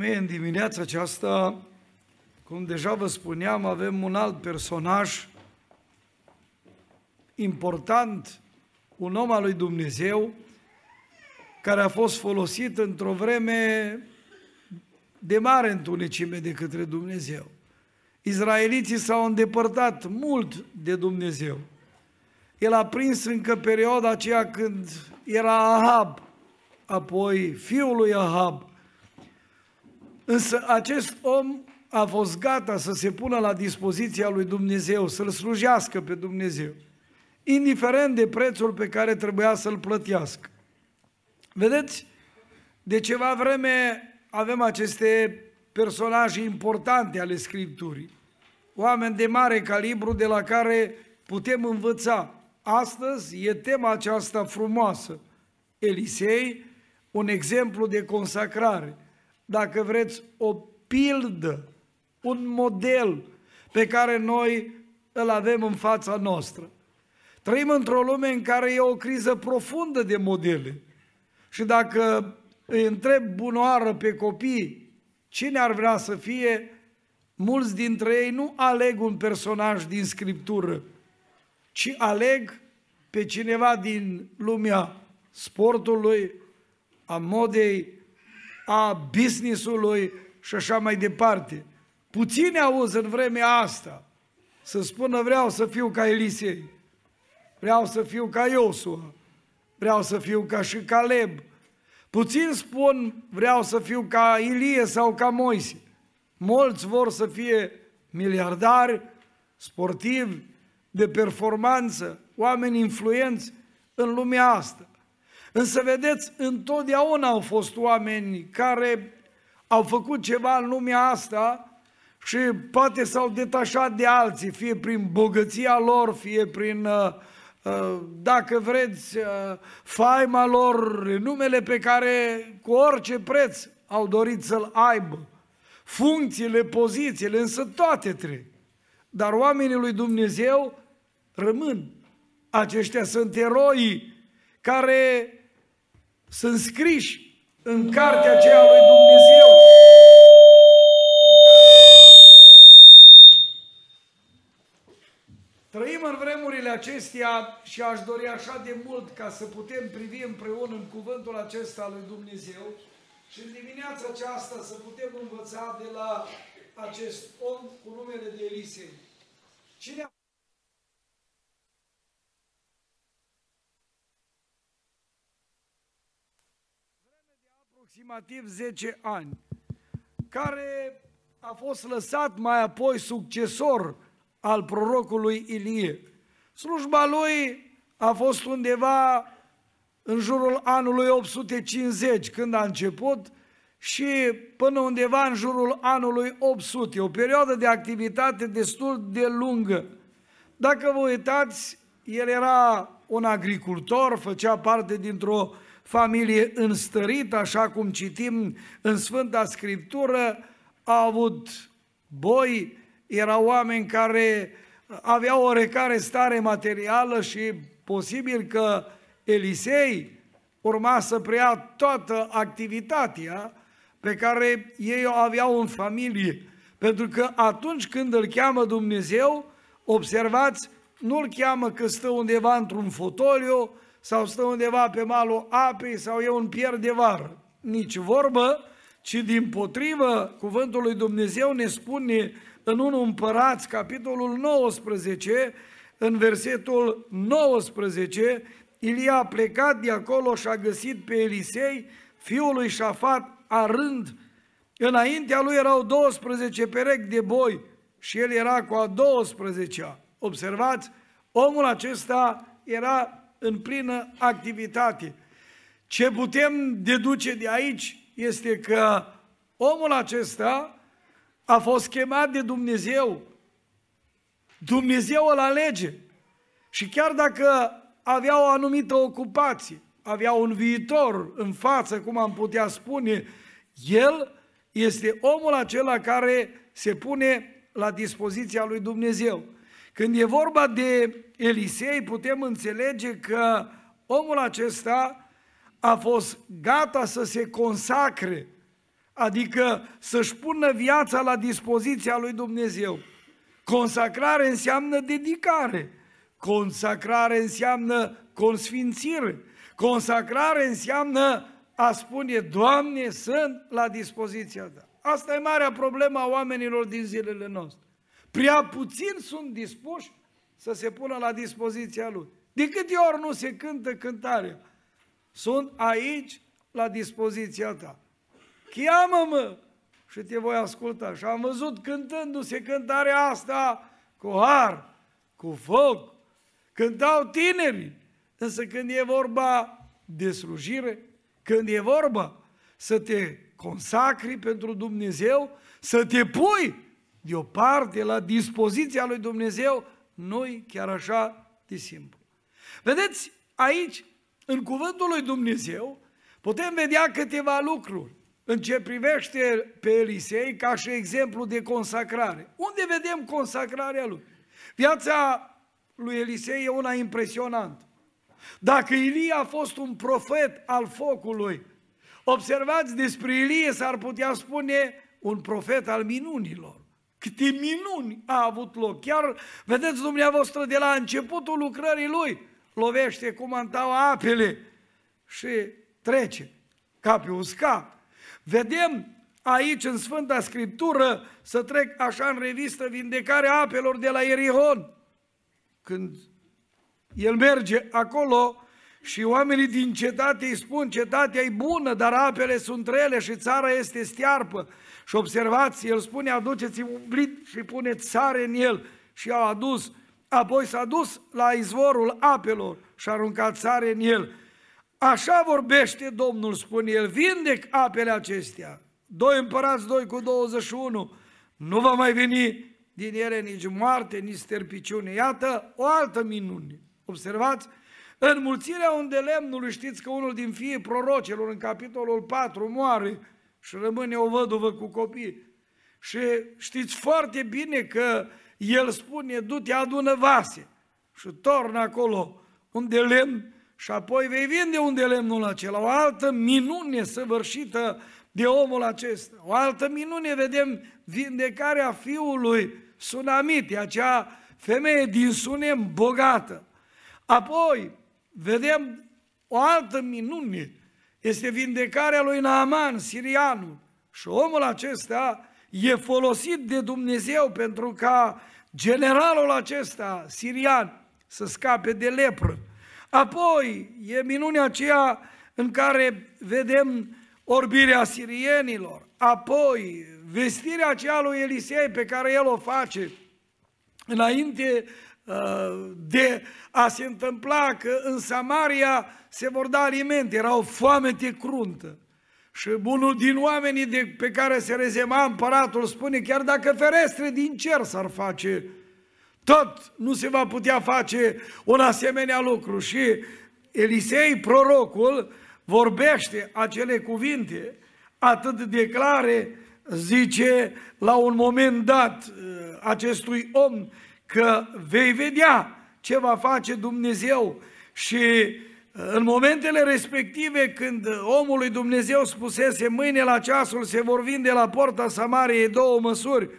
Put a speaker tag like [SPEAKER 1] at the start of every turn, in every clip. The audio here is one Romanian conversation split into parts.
[SPEAKER 1] În dimineața aceasta, cum deja vă spuneam, avem un alt personaj important, un om al lui Dumnezeu, care a fost folosit într-o vreme de mare întunecime de către Dumnezeu. Izraeliții s-au îndepărtat mult de Dumnezeu. El a prins încă perioada aceea când era Ahab, apoi fiul lui Ahab, Însă acest om a fost gata să se pună la dispoziția lui Dumnezeu, să-L slujească pe Dumnezeu, indiferent de prețul pe care trebuia să-l plătească. Vedeți, de ceva vreme avem aceste personaje importante ale Scripturii, oameni de mare calibru de la care putem învăța. Astăzi e tema aceasta frumoasă. Elisei, un exemplu de consacrare – dacă vreți, o pildă, un model pe care noi îl avem în fața noastră. Trăim într-o lume în care e o criză profundă de modele. Și dacă îi întreb bunoară pe copii cine ar vrea să fie, mulți dintre ei nu aleg un personaj din Scriptură, ci aleg pe cineva din lumea sportului, a modei, a businessului și așa mai departe. Puțini auzi în vremea asta să spună vreau să fiu ca Elisei, vreau să fiu ca Iosua, vreau să fiu ca și Caleb. Puțin spun vreau să fiu ca Ilie sau ca Moise. Mulți vor să fie miliardari, sportivi, de performanță, oameni influenți în lumea asta. Însă, vedeți, întotdeauna au fost oameni care au făcut ceva în lumea asta și poate s-au detașat de alții, fie prin bogăția lor, fie prin, uh, uh, dacă vreți, uh, faima lor, numele pe care cu orice preț au dorit să-l aibă, funcțiile, pozițiile, însă toate trei. Dar oamenii lui Dumnezeu rămân. Aceștia sunt eroi care sunt scriși în cartea aceea lui Dumnezeu. Trăim în vremurile acestea și aș dori așa de mult ca să putem privi împreună în cuvântul acesta al lui Dumnezeu și în dimineața aceasta să putem învăța de la acest om cu numele de Elisei. Cine a aproximativ 10 ani, care a fost lăsat mai apoi succesor al prorocului Ilie. Slujba lui a fost undeva în jurul anului 850, când a început, și până undeva în jurul anului 800, o perioadă de activitate destul de lungă. Dacă vă uitați, el era un agricultor, făcea parte dintr-o familie înstărită, așa cum citim în Sfânta Scriptură, a avut boi, erau oameni care aveau oarecare stare materială și posibil că Elisei urma să preia toată activitatea pe care ei o aveau în familie. Pentru că atunci când îl cheamă Dumnezeu, observați, nu îl cheamă că stă undeva într-un fotoliu, sau stă undeva pe malul apei sau e un pier de vară. Nici vorbă, ci din potrivă, cuvântul lui Dumnezeu ne spune în 1 Împărați, capitolul 19, în versetul 19, Ilia a plecat de acolo și a găsit pe Elisei, fiul lui Șafat, arând. Înaintea lui erau 12 perechi de boi și el era cu a 12-a. Observați, omul acesta era în plină activitate. Ce putem deduce de aici este că omul acesta a fost chemat de Dumnezeu. Dumnezeu îl alege. Și chiar dacă avea o anumită ocupație, avea un viitor în față, cum am putea spune, el este omul acela care se pune la dispoziția lui Dumnezeu. Când e vorba de Elisei, putem înțelege că omul acesta a fost gata să se consacre, adică să-și pună viața la dispoziția lui Dumnezeu. Consacrare înseamnă dedicare, consacrare înseamnă consfințire, consacrare înseamnă a spune, Doamne, sunt la dispoziția Ta. Asta e marea problemă a oamenilor din zilele noastre. Prea puțin sunt dispuși să se pună la dispoziția Lui. De câte ori nu se cântă cântarea? Sunt aici la dispoziția ta. Cheamă-mă și te voi asculta. Și am văzut cântându-se cântarea asta cu har, cu foc. Cântau tinerii. Însă când e vorba de slujire, când e vorba să te consacri pentru Dumnezeu, să te pui deoparte la dispoziția lui Dumnezeu, nu chiar așa de simplu. Vedeți, aici, în cuvântul lui Dumnezeu, putem vedea câteva lucruri în ce privește pe Elisei ca și exemplu de consacrare. Unde vedem consacrarea lui? Viața lui Elisei e una impresionantă. Dacă Ilie a fost un profet al focului, observați despre Ilie s-ar putea spune un profet al minunilor. Câte minuni a avut loc. Chiar vedeți dumneavoastră de la începutul lucrării lui, lovește cu mantaua apele și trece ca pe uscat. Vedem aici în Sfânta Scriptură să trec așa în revistă vindecarea apelor de la Ierihon. Când el merge acolo și oamenii din cetate îi spun, cetatea e bună, dar apele sunt rele și țara este stiarpă. Și observați, el spune, aduceți un blit și puneți sare în el. Și au adus. Apoi s-a dus la izvorul apelor și a aruncat sare în el. Așa vorbește Domnul, spune el, vindec apele acestea. Doi împărați, doi cu 21. Nu va mai veni din ele nici moarte, nici sterpiciune. Iată o altă minune. Observați? Înmulțirea unde lemnului, știți că unul din fii prorocelor în capitolul 4 moare și rămâne o văduvă cu copii. Și știți foarte bine că el spune, du-te adună vase și tornă acolo unde lemn și apoi vei vinde unde lemnul acela. O altă minune săvârșită de omul acesta. O altă minune vedem vindecarea fiului Sunamite, acea femeie din Sunem bogată. Apoi vedem o altă minune, este vindecarea lui Naaman, sirianul. Și omul acesta e folosit de Dumnezeu pentru ca generalul acesta, sirian, să scape de lepră. Apoi e minunea aceea în care vedem orbirea sirienilor. Apoi vestirea aceea lui Elisei pe care el o face înainte uh, de a se întâmpla că în Samaria se vor da alimente, era o foamete cruntă. Și unul din oamenii de, pe care se rezema împăratul spune, chiar dacă ferestre din cer s-ar face, tot nu se va putea face un asemenea lucru. Și Elisei, prorocul, vorbește acele cuvinte atât de clare, zice la un moment dat uh, acestui om că vei vedea ce va face Dumnezeu și uh, în momentele respective când omul lui Dumnezeu spusese mâine la ceasul se vor vinde la porta Samariei două măsuri,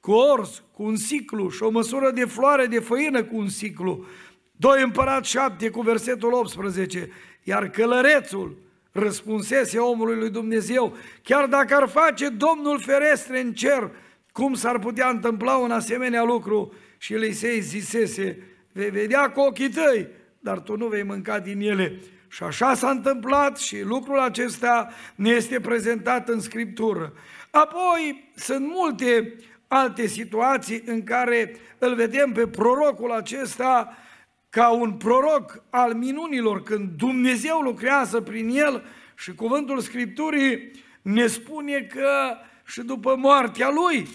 [SPEAKER 1] cu ors, cu un ciclu și o măsură de floare de făină cu un ciclu. Doi împărat șapte cu versetul 18, iar călărețul răspunsese omului lui Dumnezeu, chiar dacă ar face Domnul ferestre în cer, cum s-ar putea întâmpla un asemenea lucru? Și Elisei zisese, vei vedea cu ochii tăi, dar tu nu vei mânca din ele. Și așa s-a întâmplat și lucrul acesta ne este prezentat în Scriptură. Apoi sunt multe alte situații în care îl vedem pe prorocul acesta ca un proroc al minunilor, când Dumnezeu lucrează prin el și cuvântul Scripturii ne spune că și după moartea lui,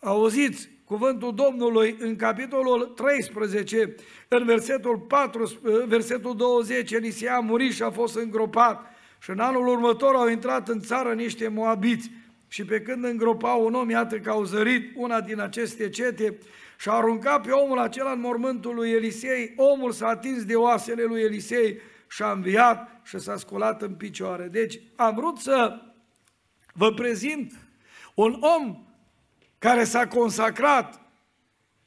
[SPEAKER 1] auziți, cuvântul Domnului în capitolul 13, în versetul, 4, versetul 20, Elisea a murit și a fost îngropat. Și în anul următor au intrat în țară niște moabiți. Și pe când îngropau un om, iată că au zărit una din aceste cete și a aruncat pe omul acela în mormântul lui Elisei, omul s-a atins de oasele lui Elisei și a înviat și s-a sculat în picioare. Deci am vrut să Vă prezint un om care s-a consacrat,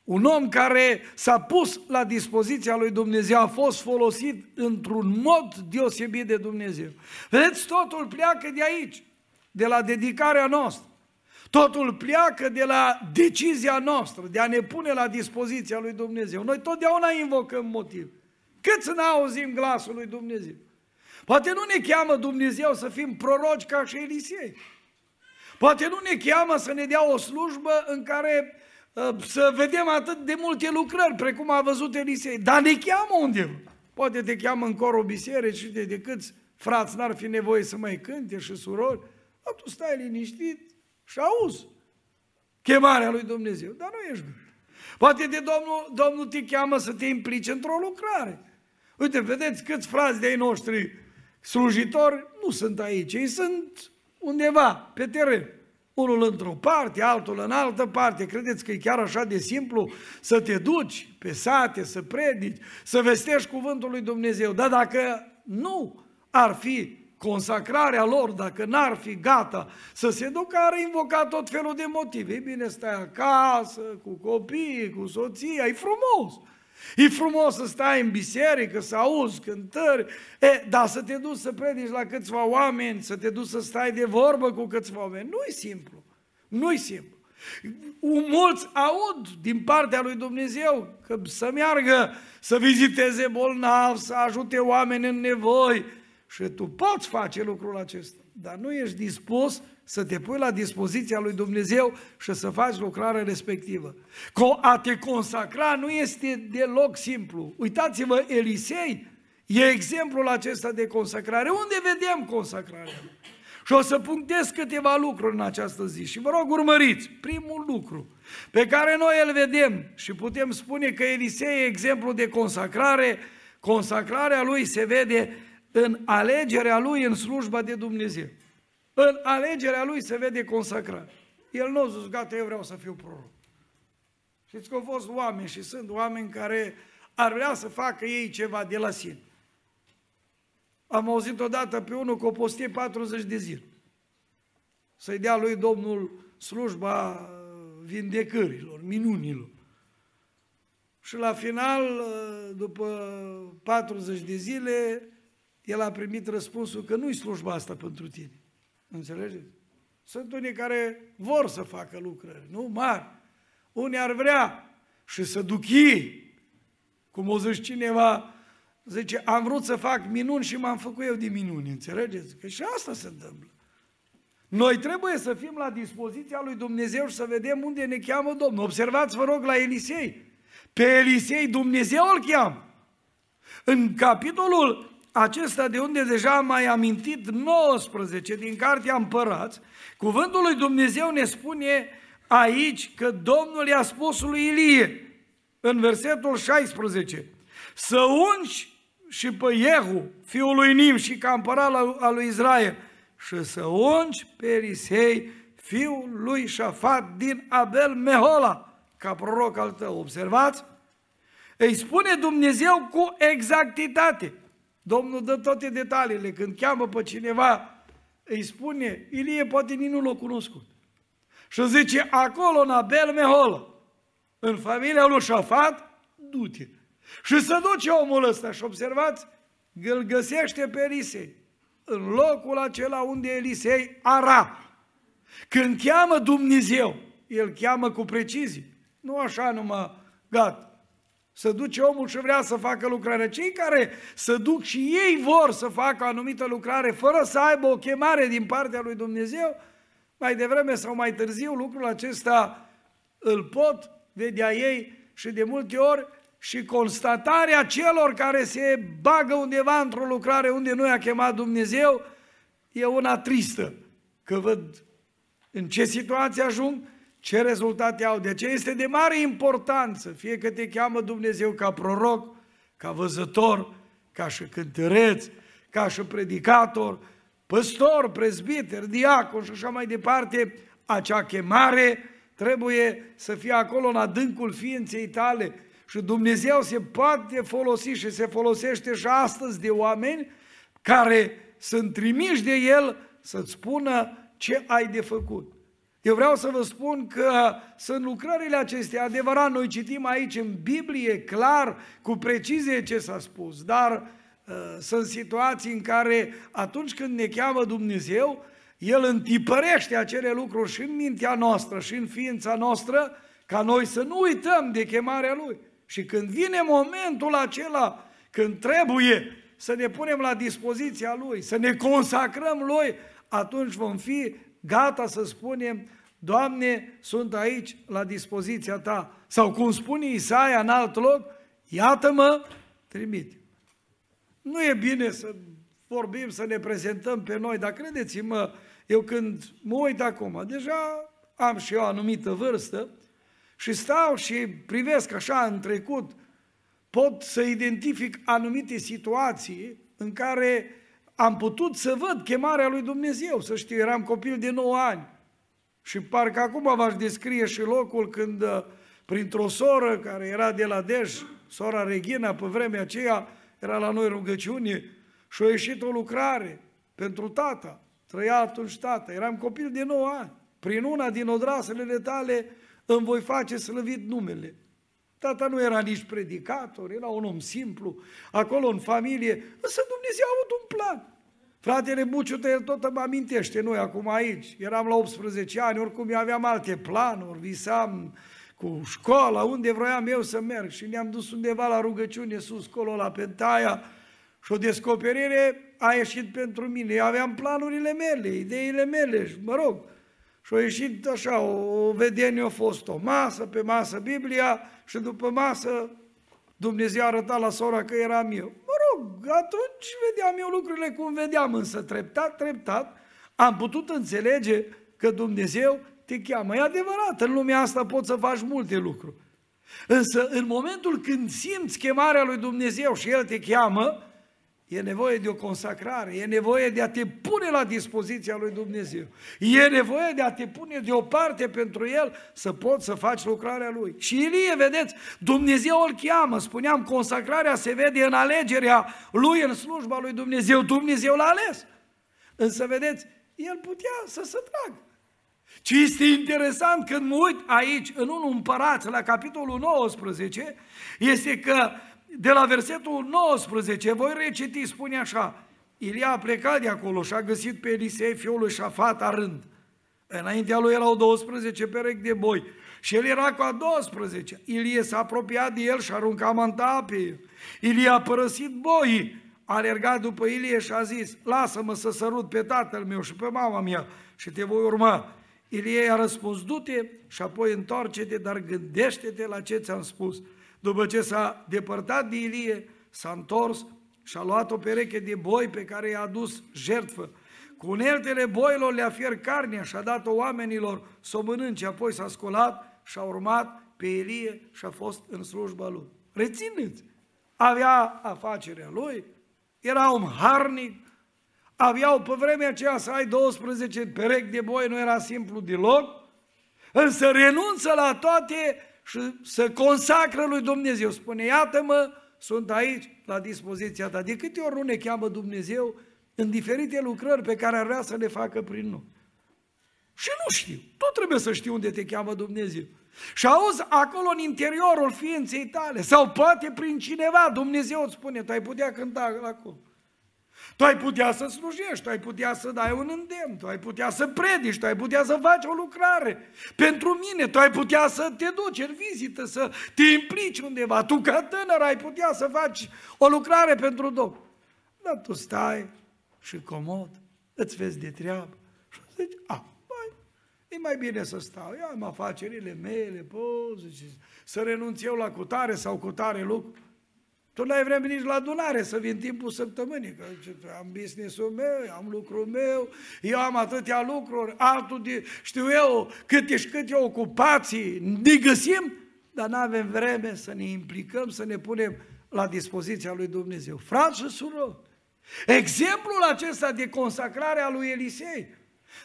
[SPEAKER 1] un om care s-a pus la dispoziția lui Dumnezeu, a fost folosit într-un mod deosebit de Dumnezeu. Vedeți, totul pleacă de aici, de la dedicarea noastră. Totul pleacă de la decizia noastră, de a ne pune la dispoziția lui Dumnezeu. Noi totdeauna invocăm motiv. Cât să ne auzim glasul lui Dumnezeu? Poate nu ne cheamă Dumnezeu să fim proroci ca și Elisei. Poate nu ne cheamă să ne dea o slujbă în care uh, să vedem atât de multe lucrări, precum a văzut Elisei, dar ne cheamă undeva. Poate te cheamă în corul biserici de, de câți frați n-ar fi nevoie să mai cânte și surori, dar tu stai liniștit și auzi chemarea lui Dumnezeu, dar nu ești gând. Poate de Domnul, Domnul te cheamă să te implici într-o lucrare. Uite, vedeți câți frați de-ai noștri slujitori nu sunt aici, ei sunt undeva, pe teren. Unul într-o parte, altul în altă parte. Credeți că e chiar așa de simplu să te duci pe sate, să predici, să vestești cuvântul lui Dumnezeu. Dar dacă nu ar fi consacrarea lor, dacă n-ar fi gata să se ducă, ar invoca tot felul de motive. E bine, stai acasă, cu copiii, cu soția, e frumos. E frumos să stai în biserică, să auzi cântări, e, dar să te duci să predici la câțiva oameni, să te duci să stai de vorbă cu câțiva oameni, nu e simplu. Nu e simplu. Mulți aud din partea lui Dumnezeu că să meargă, să viziteze bolnavi, să ajute oameni în nevoi. Și tu poți face lucrul acesta, dar nu ești dispus să te pui la dispoziția lui Dumnezeu și să faci lucrarea respectivă. A te consacra nu este deloc simplu. Uitați-vă, Elisei e exemplul acesta de consacrare. Unde vedem consacrarea? Și o să punctez câteva lucruri în această zi și vă rog urmăriți. Primul lucru pe care noi îl vedem și putem spune că Elisei e exemplu de consacrare, consacrarea lui se vede în alegerea lui în slujba de Dumnezeu. În alegerea lui se vede consacrat. El nu a zis, gata, eu vreau să fiu proroc. Știți că au fost oameni și sunt oameni care ar vrea să facă ei ceva de la sine. Am auzit odată pe unul că o postie 40 de zile. Să-i dea lui Domnul slujba vindecărilor, minunilor. Și la final, după 40 de zile, el a primit răspunsul că nu-i slujba asta pentru tine. Înțelegeți? Sunt unii care vor să facă lucrări, nu mari. Unii ar vrea și să duc ei. Cum o zice cineva, zice, am vrut să fac minuni și m-am făcut eu de minuni, înțelegeți? Că și asta se întâmplă. Noi trebuie să fim la dispoziția lui Dumnezeu și să vedem unde ne cheamă Domnul. Observați, vă rog, la Elisei. Pe Elisei Dumnezeu îl cheamă. În capitolul acesta de unde deja am mai amintit 19 din Cartea Împărați, cuvântul lui Dumnezeu ne spune aici că Domnul i-a spus lui Ilie, în versetul 16, să ungi și pe Iehu, fiul lui Nim și ca împărat al lui Israel, și să ungi pe Elisei, fiul lui Șafat din Abel Mehola, ca proroc al tău. Observați? Îi spune Dumnezeu cu exactitate. Domnul dă toate detaliile. Când cheamă pe cineva, îi spune, Ilie poate nici nu l-a cunoscut. Și zice, acolo în Abel Mehol, în familia lui Șafat, du-te. Și să duce omul ăsta și observați, îl găsește pe Elisei, în locul acela unde Elisei ara. Când cheamă Dumnezeu, el cheamă cu precizie. Nu așa numai, gata, să duce omul și vrea să facă lucrare. Cei care să duc și ei vor să facă o anumită lucrare fără să aibă o chemare din partea lui Dumnezeu, mai devreme sau mai târziu lucrul acesta îl pot vedea ei și de multe ori și constatarea celor care se bagă undeva într-o lucrare unde nu i-a chemat Dumnezeu e una tristă, că văd în ce situație ajung ce rezultate au. De aceea este de mare importanță, fie că te cheamă Dumnezeu ca proroc, ca văzător, ca și cântăreț, ca și predicator, păstor, prezbiter, diacon și așa mai departe, acea chemare trebuie să fie acolo în adâncul ființei tale și Dumnezeu se poate folosi și se folosește și astăzi de oameni care sunt trimiși de El să-ți spună ce ai de făcut. Eu vreau să vă spun că sunt lucrările acestea, adevărat, noi citim aici în Biblie clar, cu precizie ce s-a spus, dar uh, sunt situații în care atunci când ne cheamă Dumnezeu, El întipărește acele lucruri și în mintea noastră și în ființa noastră, ca noi să nu uităm de chemarea Lui. Și când vine momentul acela, când trebuie să ne punem la dispoziția Lui, să ne consacrăm Lui, atunci vom fi gata să spunem, Doamne, sunt aici la dispoziția Ta. Sau cum spune Isaia în alt loc, iată-mă, trimite. Nu e bine să vorbim, să ne prezentăm pe noi, dar credeți-mă, eu când mă uit acum, deja am și eu o anumită vârstă și stau și privesc așa în trecut, pot să identific anumite situații în care am putut să văd chemarea lui Dumnezeu, să știu, eram copil de 9 ani. Și parcă acum v-aș descrie și locul când, uh, printr-o soră care era de la Dej, sora Regina, pe vremea aceea, era la noi rugăciune și a ieșit o lucrare pentru tata. Trăia atunci tata. Eram copil de 9 ani. Prin una din odrasele tale îmi voi face slăvit numele. Tata nu era nici predicator, era un om simplu, acolo în familie, însă Dumnezeu a avut un plan. Fratele Buciută, el tot mă amintește, noi acum aici, eram la 18 ani, oricum eu aveam alte planuri, visam cu școala, unde vroiam eu să merg și ne-am dus undeva la rugăciune sus, colo la Pentaia și o descoperire a ieșit pentru mine. Eu aveam planurile mele, ideile mele și mă rog, și a ieșit așa, o, o vedenie a fost o masă, pe masă Biblia și după masă Dumnezeu a arătat la sora că eram eu. Mă rog, atunci vedeam eu lucrurile cum vedeam, însă treptat, treptat, am putut înțelege că Dumnezeu te cheamă. E adevărat, în lumea asta poți să faci multe lucruri. Însă în momentul când simți chemarea lui Dumnezeu și El te cheamă, E nevoie de o consacrare, e nevoie de a te pune la dispoziția lui Dumnezeu. E nevoie de a te pune deoparte pentru El să poți să faci lucrarea Lui. Și Ilie, vedeți, Dumnezeu îl cheamă, spuneam, consacrarea se vede în alegerea Lui în slujba lui Dumnezeu. Dumnezeu l-a ales. Însă, vedeți, El putea să se tragă. Ce este interesant când mă uit aici, în 1 Împărați, la capitolul 19, este că de la versetul 19, voi reciti, spune așa, Ilia a plecat de acolo și a găsit pe Elisei, fiul lui Șafat, rând. Înaintea lui erau 12 perechi de boi și el era cu a 12. Ilie s-a apropiat de el și a aruncat manta pe el. Ilie a părăsit boii, a alergat după Ilie și a zis, lasă-mă să sărut pe tatăl meu și pe mama mea și te voi urma. Ilie a răspuns, du-te și apoi întoarce-te, dar gândește-te la ce ți-am spus. După ce s-a depărtat de Ilie, s-a întors și a luat o pereche de boi pe care i-a adus jertfă. Cu uneltele boilor le-a fiert carnea și a dat-o oamenilor să o mănânce, apoi s-a scolat și a urmat pe Ilie și a fost în slujba lui. Rețineți, avea afacerea lui, era un harnic, aveau pe vremea aceea să ai 12 perechi de boi, nu era simplu deloc, însă renunță la toate și să consacră lui Dumnezeu. Spune, iată-mă, sunt aici la dispoziția ta. De câte ori nu ne cheamă Dumnezeu în diferite lucrări pe care ar vrea să le facă prin noi. Și nu știu. Tu trebuie să știi unde te cheamă Dumnezeu. Și auzi acolo în interiorul ființei tale sau poate prin cineva Dumnezeu îți spune, tu ai putea cânta acolo. Tu ai putea să slujești, tu ai putea să dai un îndemn, tu ai putea să predici, tu ai putea să faci o lucrare. Pentru mine, tu ai putea să te duci în vizită, să te implici undeva. Tu ca tânăr ai putea să faci o lucrare pentru Domnul. Dar tu stai și comod, îți vezi de treabă și zici, a, băi, e mai bine să stau, eu am afacerile mele, pot, să renunț eu la cutare sau cutare lucru. Tu n-ai vreme nici la adunare să vin timpul săptămânii, că am business-ul meu, am lucrul meu, eu am atâtea lucruri, altul de, știu eu, câte și câte ocupații, ne găsim, dar nu avem vreme să ne implicăm, să ne punem la dispoziția lui Dumnezeu. Frați și surori, exemplul acesta de consacrare a lui Elisei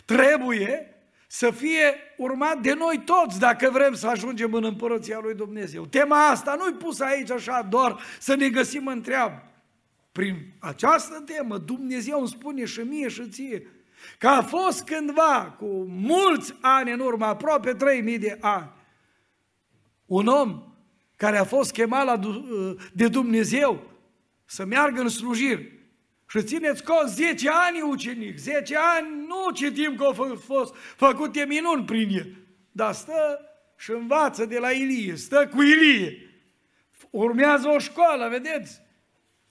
[SPEAKER 1] trebuie să fie urmat de noi toți dacă vrem să ajungem în împărăția lui Dumnezeu. Tema asta nu-i pusă aici așa doar să ne găsim în treabă. Prin această temă Dumnezeu îmi spune și mie și ție, Că a fost cândva, cu mulți ani în urmă, aproape 3000 de ani, un om care a fost chemat la, de Dumnezeu să meargă în slujiri. Și țineți cont, 10 ani ucenic, 10 ani nu citim că au fost făcute minuni prin el, dar stă și învață de la Ilie, stă cu Ilie. Urmează o școală, vedeți?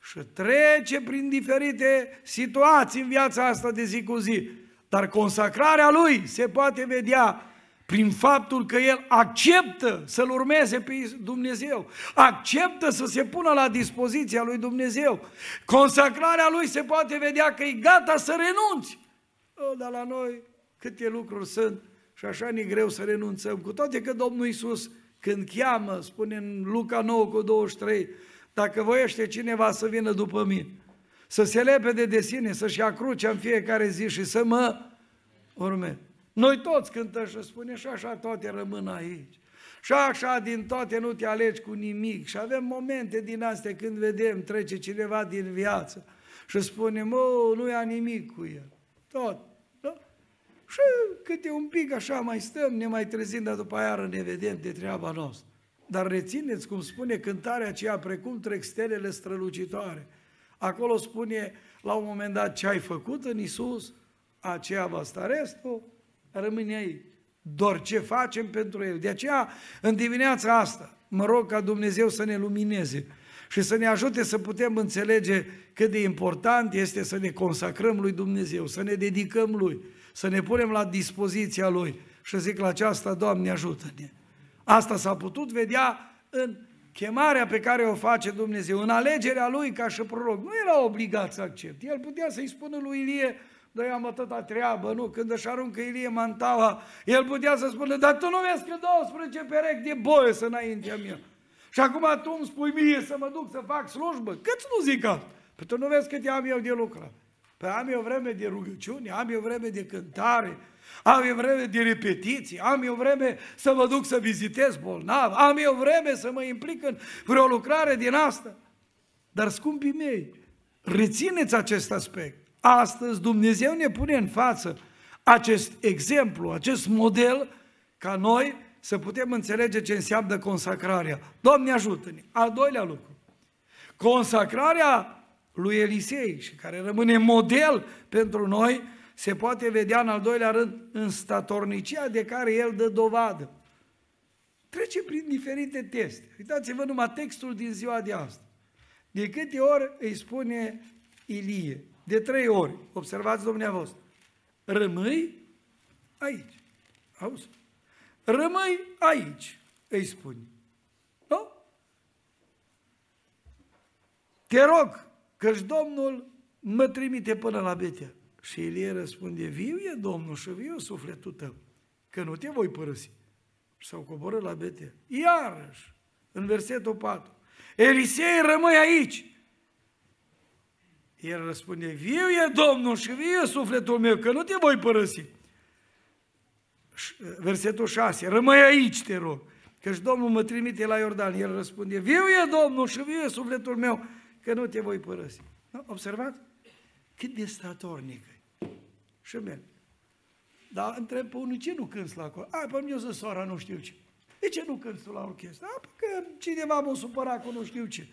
[SPEAKER 1] Și trece prin diferite situații în viața asta de zi cu zi. Dar consacrarea lui se poate vedea prin faptul că el acceptă să-L urmeze pe Dumnezeu, acceptă să se pună la dispoziția lui Dumnezeu. Consacrarea lui se poate vedea că e gata să renunți. O, dar la noi câte lucruri sunt și așa ne greu să renunțăm, cu toate că Domnul Iisus când cheamă, spune în Luca 9 cu 23, dacă voiește cineva să vină după mine, să se lepede de sine, să-și ia crucea în fiecare zi și să mă urme. Noi toți cântăm și spune și așa toate rămân aici. Și așa din toate nu te alegi cu nimic. Și avem momente din astea când vedem, trece cineva din viață și spune, mă, nu ia nimic cu el. Tot. Da? Și câte un pic așa mai stăm, ne mai trezim, dar după aia ne vedem de treaba noastră. Dar rețineți cum spune cântarea aceea, precum trec stelele strălucitoare. Acolo spune la un moment dat ce ai făcut în Isus, aceea va sta restul, rămâne aici. Doar ce facem pentru El. De aceea, în dimineața asta, mă rog ca Dumnezeu să ne lumineze și să ne ajute să putem înțelege cât de important este să ne consacrăm lui Dumnezeu, să ne dedicăm Lui, să ne punem la dispoziția Lui. Și zic la aceasta, Doamne, ajută-ne! Asta s-a putut vedea în chemarea pe care o face Dumnezeu, în alegerea lui ca și proroc. Nu era obligat să accepte. El putea să-i spună lui Ilie, dar eu am atâta treabă, nu? Când își aruncă Ilie mantaua, el putea să spună, dar tu nu vezi că 12 perechi de boie să înaintea mea. Și acum tu îmi spui mie să mă duc să fac slujbă? Cât nu zic asta? Păi tu nu vezi cât am eu de lucrat. Păi am eu vreme de rugăciune, am eu vreme de cântare, am eu vreme de repetiții, am eu vreme să mă duc să vizitez bolnav, am eu vreme să mă implic în vreo lucrare din asta. Dar, scumpii mei, rețineți acest aspect. Astăzi Dumnezeu ne pune în față acest exemplu, acest model, ca noi să putem înțelege ce înseamnă consacrarea. Doamne ajută-ne! Al doilea lucru. Consacrarea lui Elisei și care rămâne model pentru noi, se poate vedea în al doilea rând în statornicia de care el dă dovadă. Trece prin diferite teste. Uitați-vă numai textul din ziua de astăzi. De câte ori îi spune Ilie? De trei ori. Observați dumneavoastră. Rămâi aici. Auzi? Rămâi aici, îi spune. Nu? Te rog, căci Domnul mă trimite până la Betea. Și Ilie răspunde, viu e Domnul și viu sufletul tău, că nu te voi părăsi. Și s-au coborât la Betea. Iarăși, în versetul 4, Elisei, rămâi aici. El răspunde, viu e Domnul și viu e sufletul meu, că nu te voi părăsi. Versetul 6, rămâi aici, te rog, căci Domnul mă trimite la Iordan. El răspunde, viu e Domnul și viu e sufletul meu, că nu te voi părăsi. Observați? Cât de statornică și merg. Dar întreb pe unul, ce nu cânți la acolo? A, pe mine zis sora, nu știu ce. De ce nu cânți tu la orchestră? A, că cineva m-a supărat cu nu știu ce.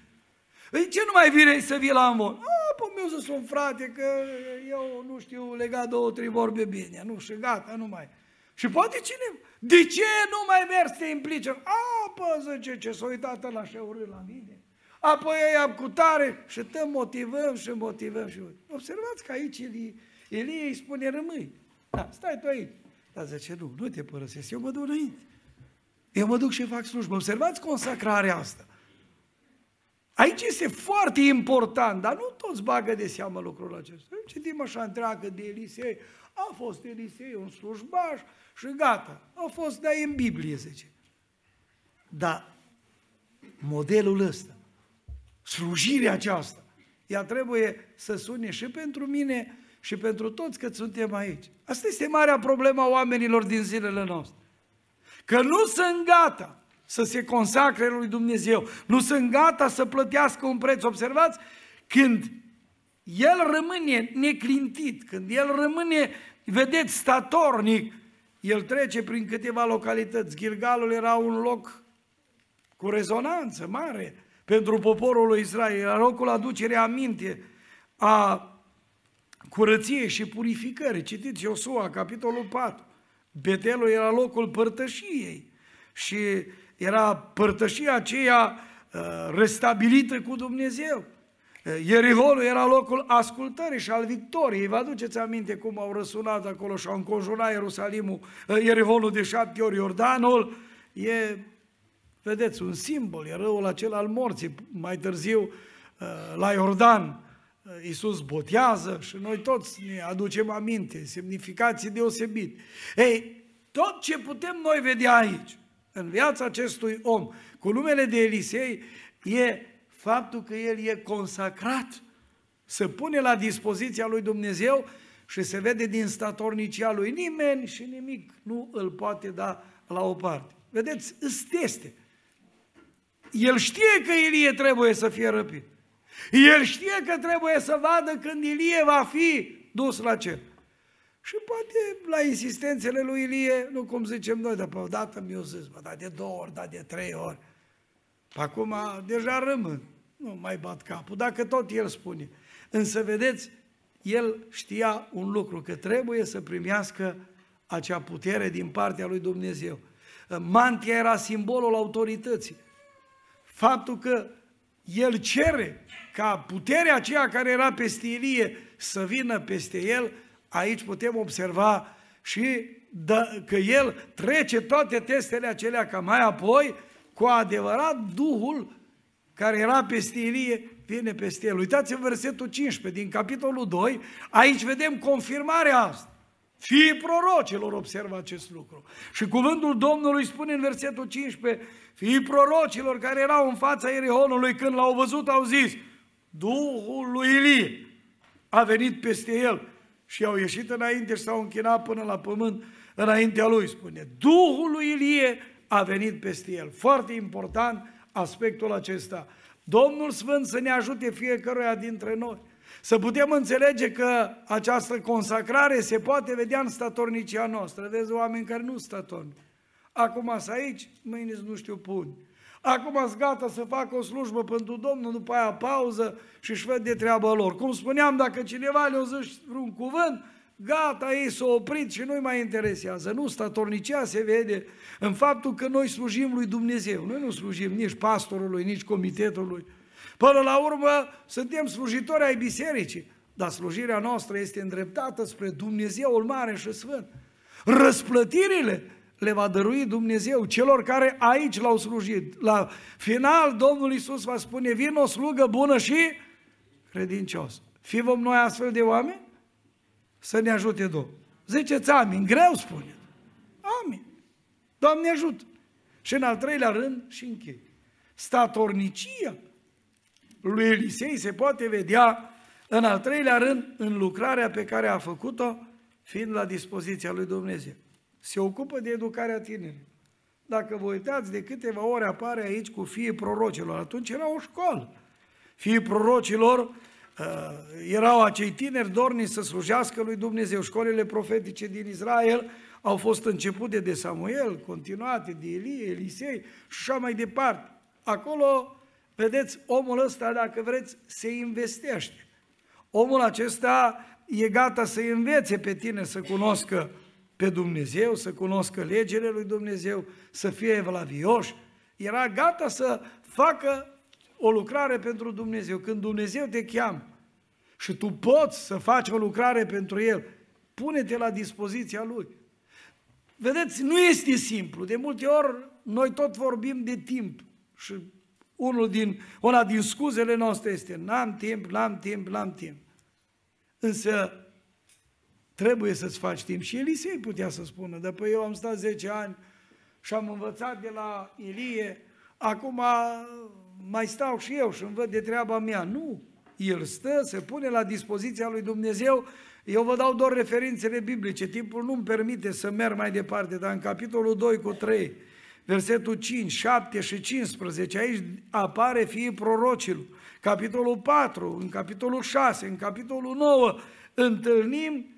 [SPEAKER 1] Ei, ce nu mai vine să vii la amor? A, pe mine zis un frate că eu nu știu lega două, trei vorbe bine. Nu, și gata, nu mai. Și poate cine? De ce nu mai mergi să te implici? A, pă, zice, ce s-a uitat la și la mine. Apoi am cu tare și te motivăm și motivăm și Observați că aici Elie, Elie îi spune rămâi. Da, stai tu aici. Dar zice, nu, nu te părăsesc, eu mă duc înainte. Eu mă duc și fac slujbă. Observați consacrarea asta. Aici este foarte important, dar nu toți bagă de seamă lucrul acesta. Citim așa întreagă de Elisei. A fost Elisei un slujbaș și gata. A fost, dar în Biblie, zice. Dar modelul ăsta, slujirea aceasta, ea trebuie să sune și pentru mine și pentru toți că suntem aici. Asta este marea problemă a oamenilor din zilele noastre. Că nu sunt gata să se consacre lui Dumnezeu, nu sunt gata să plătească un preț. Observați, când el rămâne neclintit, când el rămâne, vedeți, statornic, el trece prin câteva localități. Gilgalul era un loc cu rezonanță mare pentru poporul lui Israel, era locul aducerii aminte a curăției și purificării. Citiți Iosua, capitolul 4. Betelul era locul părtășiei și era părtășia aceea uh, restabilită cu Dumnezeu. Uh, Ierihonul era locul ascultării și al victoriei. Vă aduceți aminte cum au răsunat acolo și au înconjurat Ierusalimul, uh, Ierihonul de șapte ori Iordanul. E, vedeți, un simbol, e răul acela al morții. Mai târziu, la Iordan, Iisus botează și noi toți ne aducem aminte, semnificații deosebite. Ei, tot ce putem noi vedea aici, în viața acestui om, cu numele de Elisei, e faptul că el e consacrat, să pune la dispoziția lui Dumnezeu și se vede din statornicia lui. Nimeni și nimic nu îl poate da la o parte. Vedeți, îți teste. El știe că Ilie trebuie să fie răpit. El știe că trebuie să vadă când Ilie va fi dus la cer. Și poate la insistențele lui Ilie, nu cum zicem noi, dar pe o dată mi-o zis, bă, da de două ori, da de trei ori. Acum deja rămân, nu mai bat capul, dacă tot el spune. Însă, vedeți, el știa un lucru, că trebuie să primească acea putere din partea lui Dumnezeu. Mantia era simbolul autorității. Faptul că el cere ca puterea aceea care era peste Ilie să vină peste el, aici putem observa și că el trece toate testele acelea, ca mai apoi, cu adevărat, Duhul care era peste Ilie, vine peste el. Uitați-vă versetul 15 din capitolul 2, aici vedem confirmarea asta. Fii prorocilor observă acest lucru. Și cuvântul Domnului spune în versetul 15, fii prorocilor care erau în fața Erihonului, când l-au văzut, au zis, Duhul lui Ilie a venit peste el și au ieșit înainte și s-au închinat până la pământ înaintea lui, spune. Duhul lui Ilie a venit peste el. Foarte important aspectul acesta. Domnul Sfânt să ne ajute fiecăruia dintre noi. Să putem înțelege că această consacrare se poate vedea în statornicia noastră. Vezi oameni care nu statorni. Acum sunt aici, mâine nu știu puni. Acum sunt gata să facă o slujbă pentru Domnul, după aia pauză și își văd de treaba lor. Cum spuneam, dacă cineva le-o zis vreun cuvânt, gata, ei s-au oprit și nu-i mai interesează. Nu, statornicia se vede în faptul că noi slujim lui Dumnezeu. Noi nu slujim nici pastorului, nici comitetului. Până la urmă, suntem slujitori ai bisericii, dar slujirea noastră este îndreptată spre Dumnezeul mare și sfânt. Răsplătirile le va dărui Dumnezeu celor care aici l-au slujit. La final, Domnul Iisus va spune, vin o slugă bună și credincios. Fi vom noi astfel de oameni? Să ne ajute Domnul. Ziceți amin, greu spune. Amin. Doamne ajută. Și în al treilea rând, și închei. Statornicia lui Elisei se poate vedea în al treilea rând în lucrarea pe care a făcut-o fiind la dispoziția lui Dumnezeu se ocupă de educarea tinerilor. Dacă vă uitați, de câteva ore apare aici cu fiii prorocilor. Atunci era o școală. Fiii prorocilor uh, erau acei tineri dorni să slujească lui Dumnezeu. Școlile profetice din Israel au fost începute de Samuel, continuate de Elie, Elisei și așa mai departe. Acolo, vedeți, omul ăsta, dacă vreți, se investește. Omul acesta e gata să învețe pe tine să cunoscă pe Dumnezeu, să cunoscă legile lui Dumnezeu, să fie evlavioși, era gata să facă o lucrare pentru Dumnezeu. Când Dumnezeu te cheamă și tu poți să faci o lucrare pentru El, pune-te la dispoziția Lui. Vedeți, nu este simplu. De multe ori noi tot vorbim de timp și unul din, una din scuzele noastre este n-am timp, n-am timp, n-am timp. Însă Trebuie să-ți faci timp. Și Elisei putea să spună, de păi eu am stat 10 ani și am învățat de la Ilie, acum mai stau și eu și îmi văd de treaba mea. Nu, el stă, se pune la dispoziția lui Dumnezeu. Eu vă dau doar referințele biblice, timpul nu-mi permite să merg mai departe, dar în capitolul 2 cu 3, versetul 5, 7 și 15, aici apare fiii prorocilor. Capitolul 4, în capitolul 6, în capitolul 9, întâlnim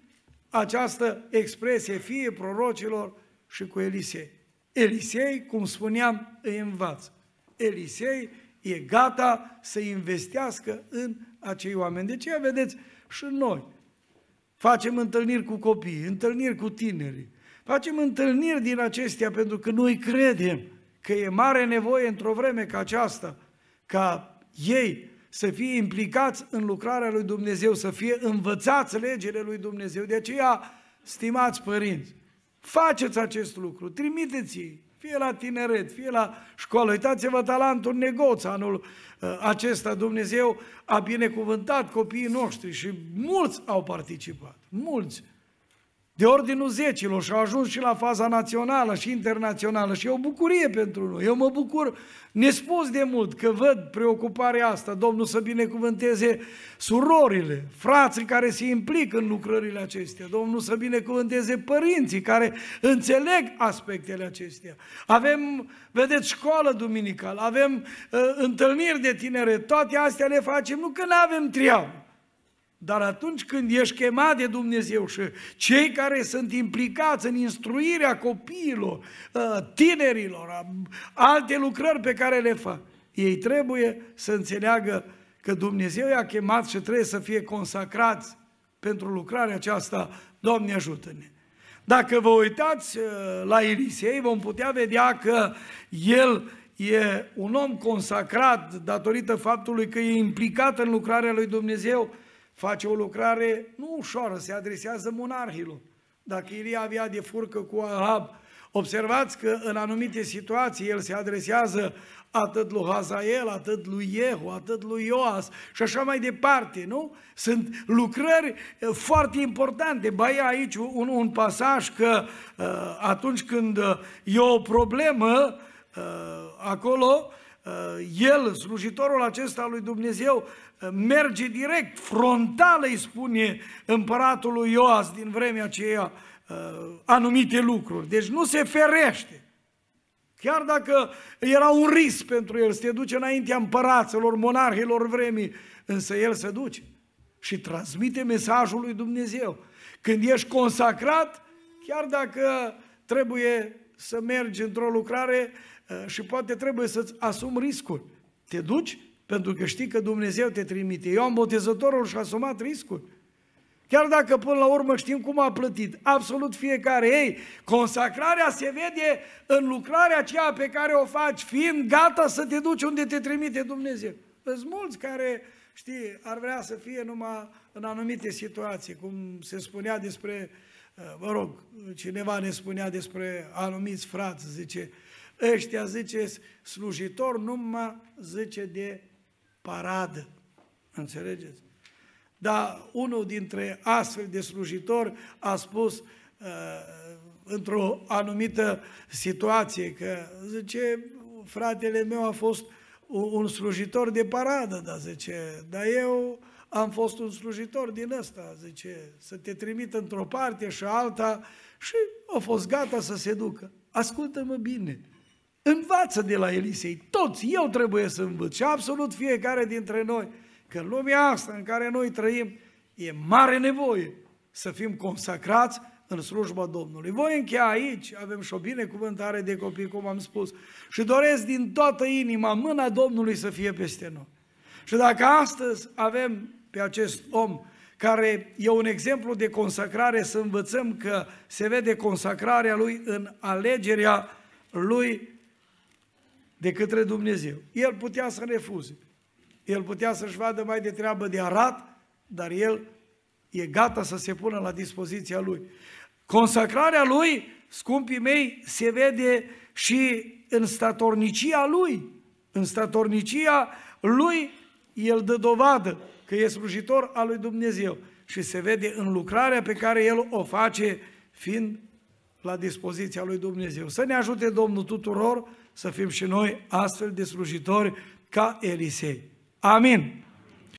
[SPEAKER 1] această expresie fie prorocilor și cu Elisei. Elisei, cum spuneam, îi învață. Elisei e gata să investească în acei oameni. De ce vedeți și noi facem întâlniri cu copii, întâlniri cu tineri, facem întâlniri din acestea pentru că noi credem că e mare nevoie într-o vreme ca aceasta ca ei să fie implicați în lucrarea lui Dumnezeu, să fie învățați legile lui Dumnezeu. De aceea, stimați părinți, faceți acest lucru, trimiteți-i, fie la tineret, fie la școală. Uitați-vă talentul negoț anul uh, acesta. Dumnezeu a binecuvântat copiii noștri și mulți au participat, mulți de ordinul zecilor și au ajuns și la faza națională și internațională și e o bucurie pentru noi. Eu mă bucur nespus de mult că văd preocuparea asta, Domnul să binecuvânteze surorile, frații care se implică în lucrările acestea, Domnul să binecuvânteze părinții care înțeleg aspectele acestea. Avem, vedeți, școală duminicală, avem uh, întâlniri de tinere, toate astea le facem nu că nu avem treabă, dar atunci când ești chemat de Dumnezeu și cei care sunt implicați în instruirea copiilor, ă, tinerilor, alte lucrări pe care le fac, ei trebuie să înțeleagă că Dumnezeu i-a chemat și trebuie să fie consacrați pentru lucrarea aceasta. Doamne ajută-ne! Dacă vă uitați ă, la Elisei, vom putea vedea că el e un om consacrat datorită faptului că e implicat în lucrarea lui Dumnezeu, face o lucrare nu ușoară, se adresează monarhilor. Dacă Ilie avea de furcă cu Ahab, observați că în anumite situații el se adresează atât lui Hazael, atât lui Iehu, atât lui Ioas și așa mai departe, nu? Sunt lucrări eh, foarte importante. Ba e aici un, un pasaj că uh, atunci când uh, e o problemă uh, acolo, uh, el, slujitorul acesta lui Dumnezeu, merge direct, frontal îi spune împăratului Ioas din vremea aceea uh, anumite lucruri. Deci nu se ferește. Chiar dacă era un risc pentru el să te duce înaintea împăraților, monarhilor vremii, însă el se duce și transmite mesajul lui Dumnezeu. Când ești consacrat, chiar dacă trebuie să mergi într-o lucrare uh, și poate trebuie să-ți asumi riscuri, te duci pentru că știi că Dumnezeu te trimite. Ioan Botezătorul și-a asumat riscuri. Chiar dacă până la urmă știm cum a plătit, absolut fiecare. Ei, consacrarea se vede în lucrarea aceea pe care o faci, fiind gata să te duci unde te trimite Dumnezeu. Sunt mulți care, știi, ar vrea să fie numai în anumite situații, cum se spunea despre, uh, mă rog, cineva ne spunea despre anumiți frați, zice, ăștia, zice, slujitor numai, zice, de paradă. Înțelegeți? Dar unul dintre astfel de slujitori a spus uh, într-o anumită situație că, zice, fratele meu a fost un slujitor de paradă, da, zice, dar eu am fost un slujitor din ăsta, zice, să te trimit într-o parte și alta și a fost gata să se ducă. Ascultă-mă bine, Învață de la Elisei. Toți, eu trebuie să învăț și absolut fiecare dintre noi. Că în lumea asta în care noi trăim, e mare nevoie să fim consacrați în slujba Domnului. Voi încheia aici, avem și o binecuvântare de copii, cum am spus, și doresc din toată inima mâna Domnului să fie peste noi. Și dacă astăzi avem pe acest om care e un exemplu de consacrare, să învățăm că se vede consacrarea lui în alegerea lui de către Dumnezeu. El putea să refuze. El putea să-și vadă mai de treabă de arat, dar el e gata să se pună la dispoziția lui. Consacrarea lui, scumpii mei, se vede și în statornicia lui. În statornicia lui, el dă dovadă că e slujitor al lui Dumnezeu și se vede în lucrarea pe care el o face fiind la dispoziția lui Dumnezeu. Să ne ajute Domnul tuturor să fim și noi astfel de slujitori ca Elisei. Amin.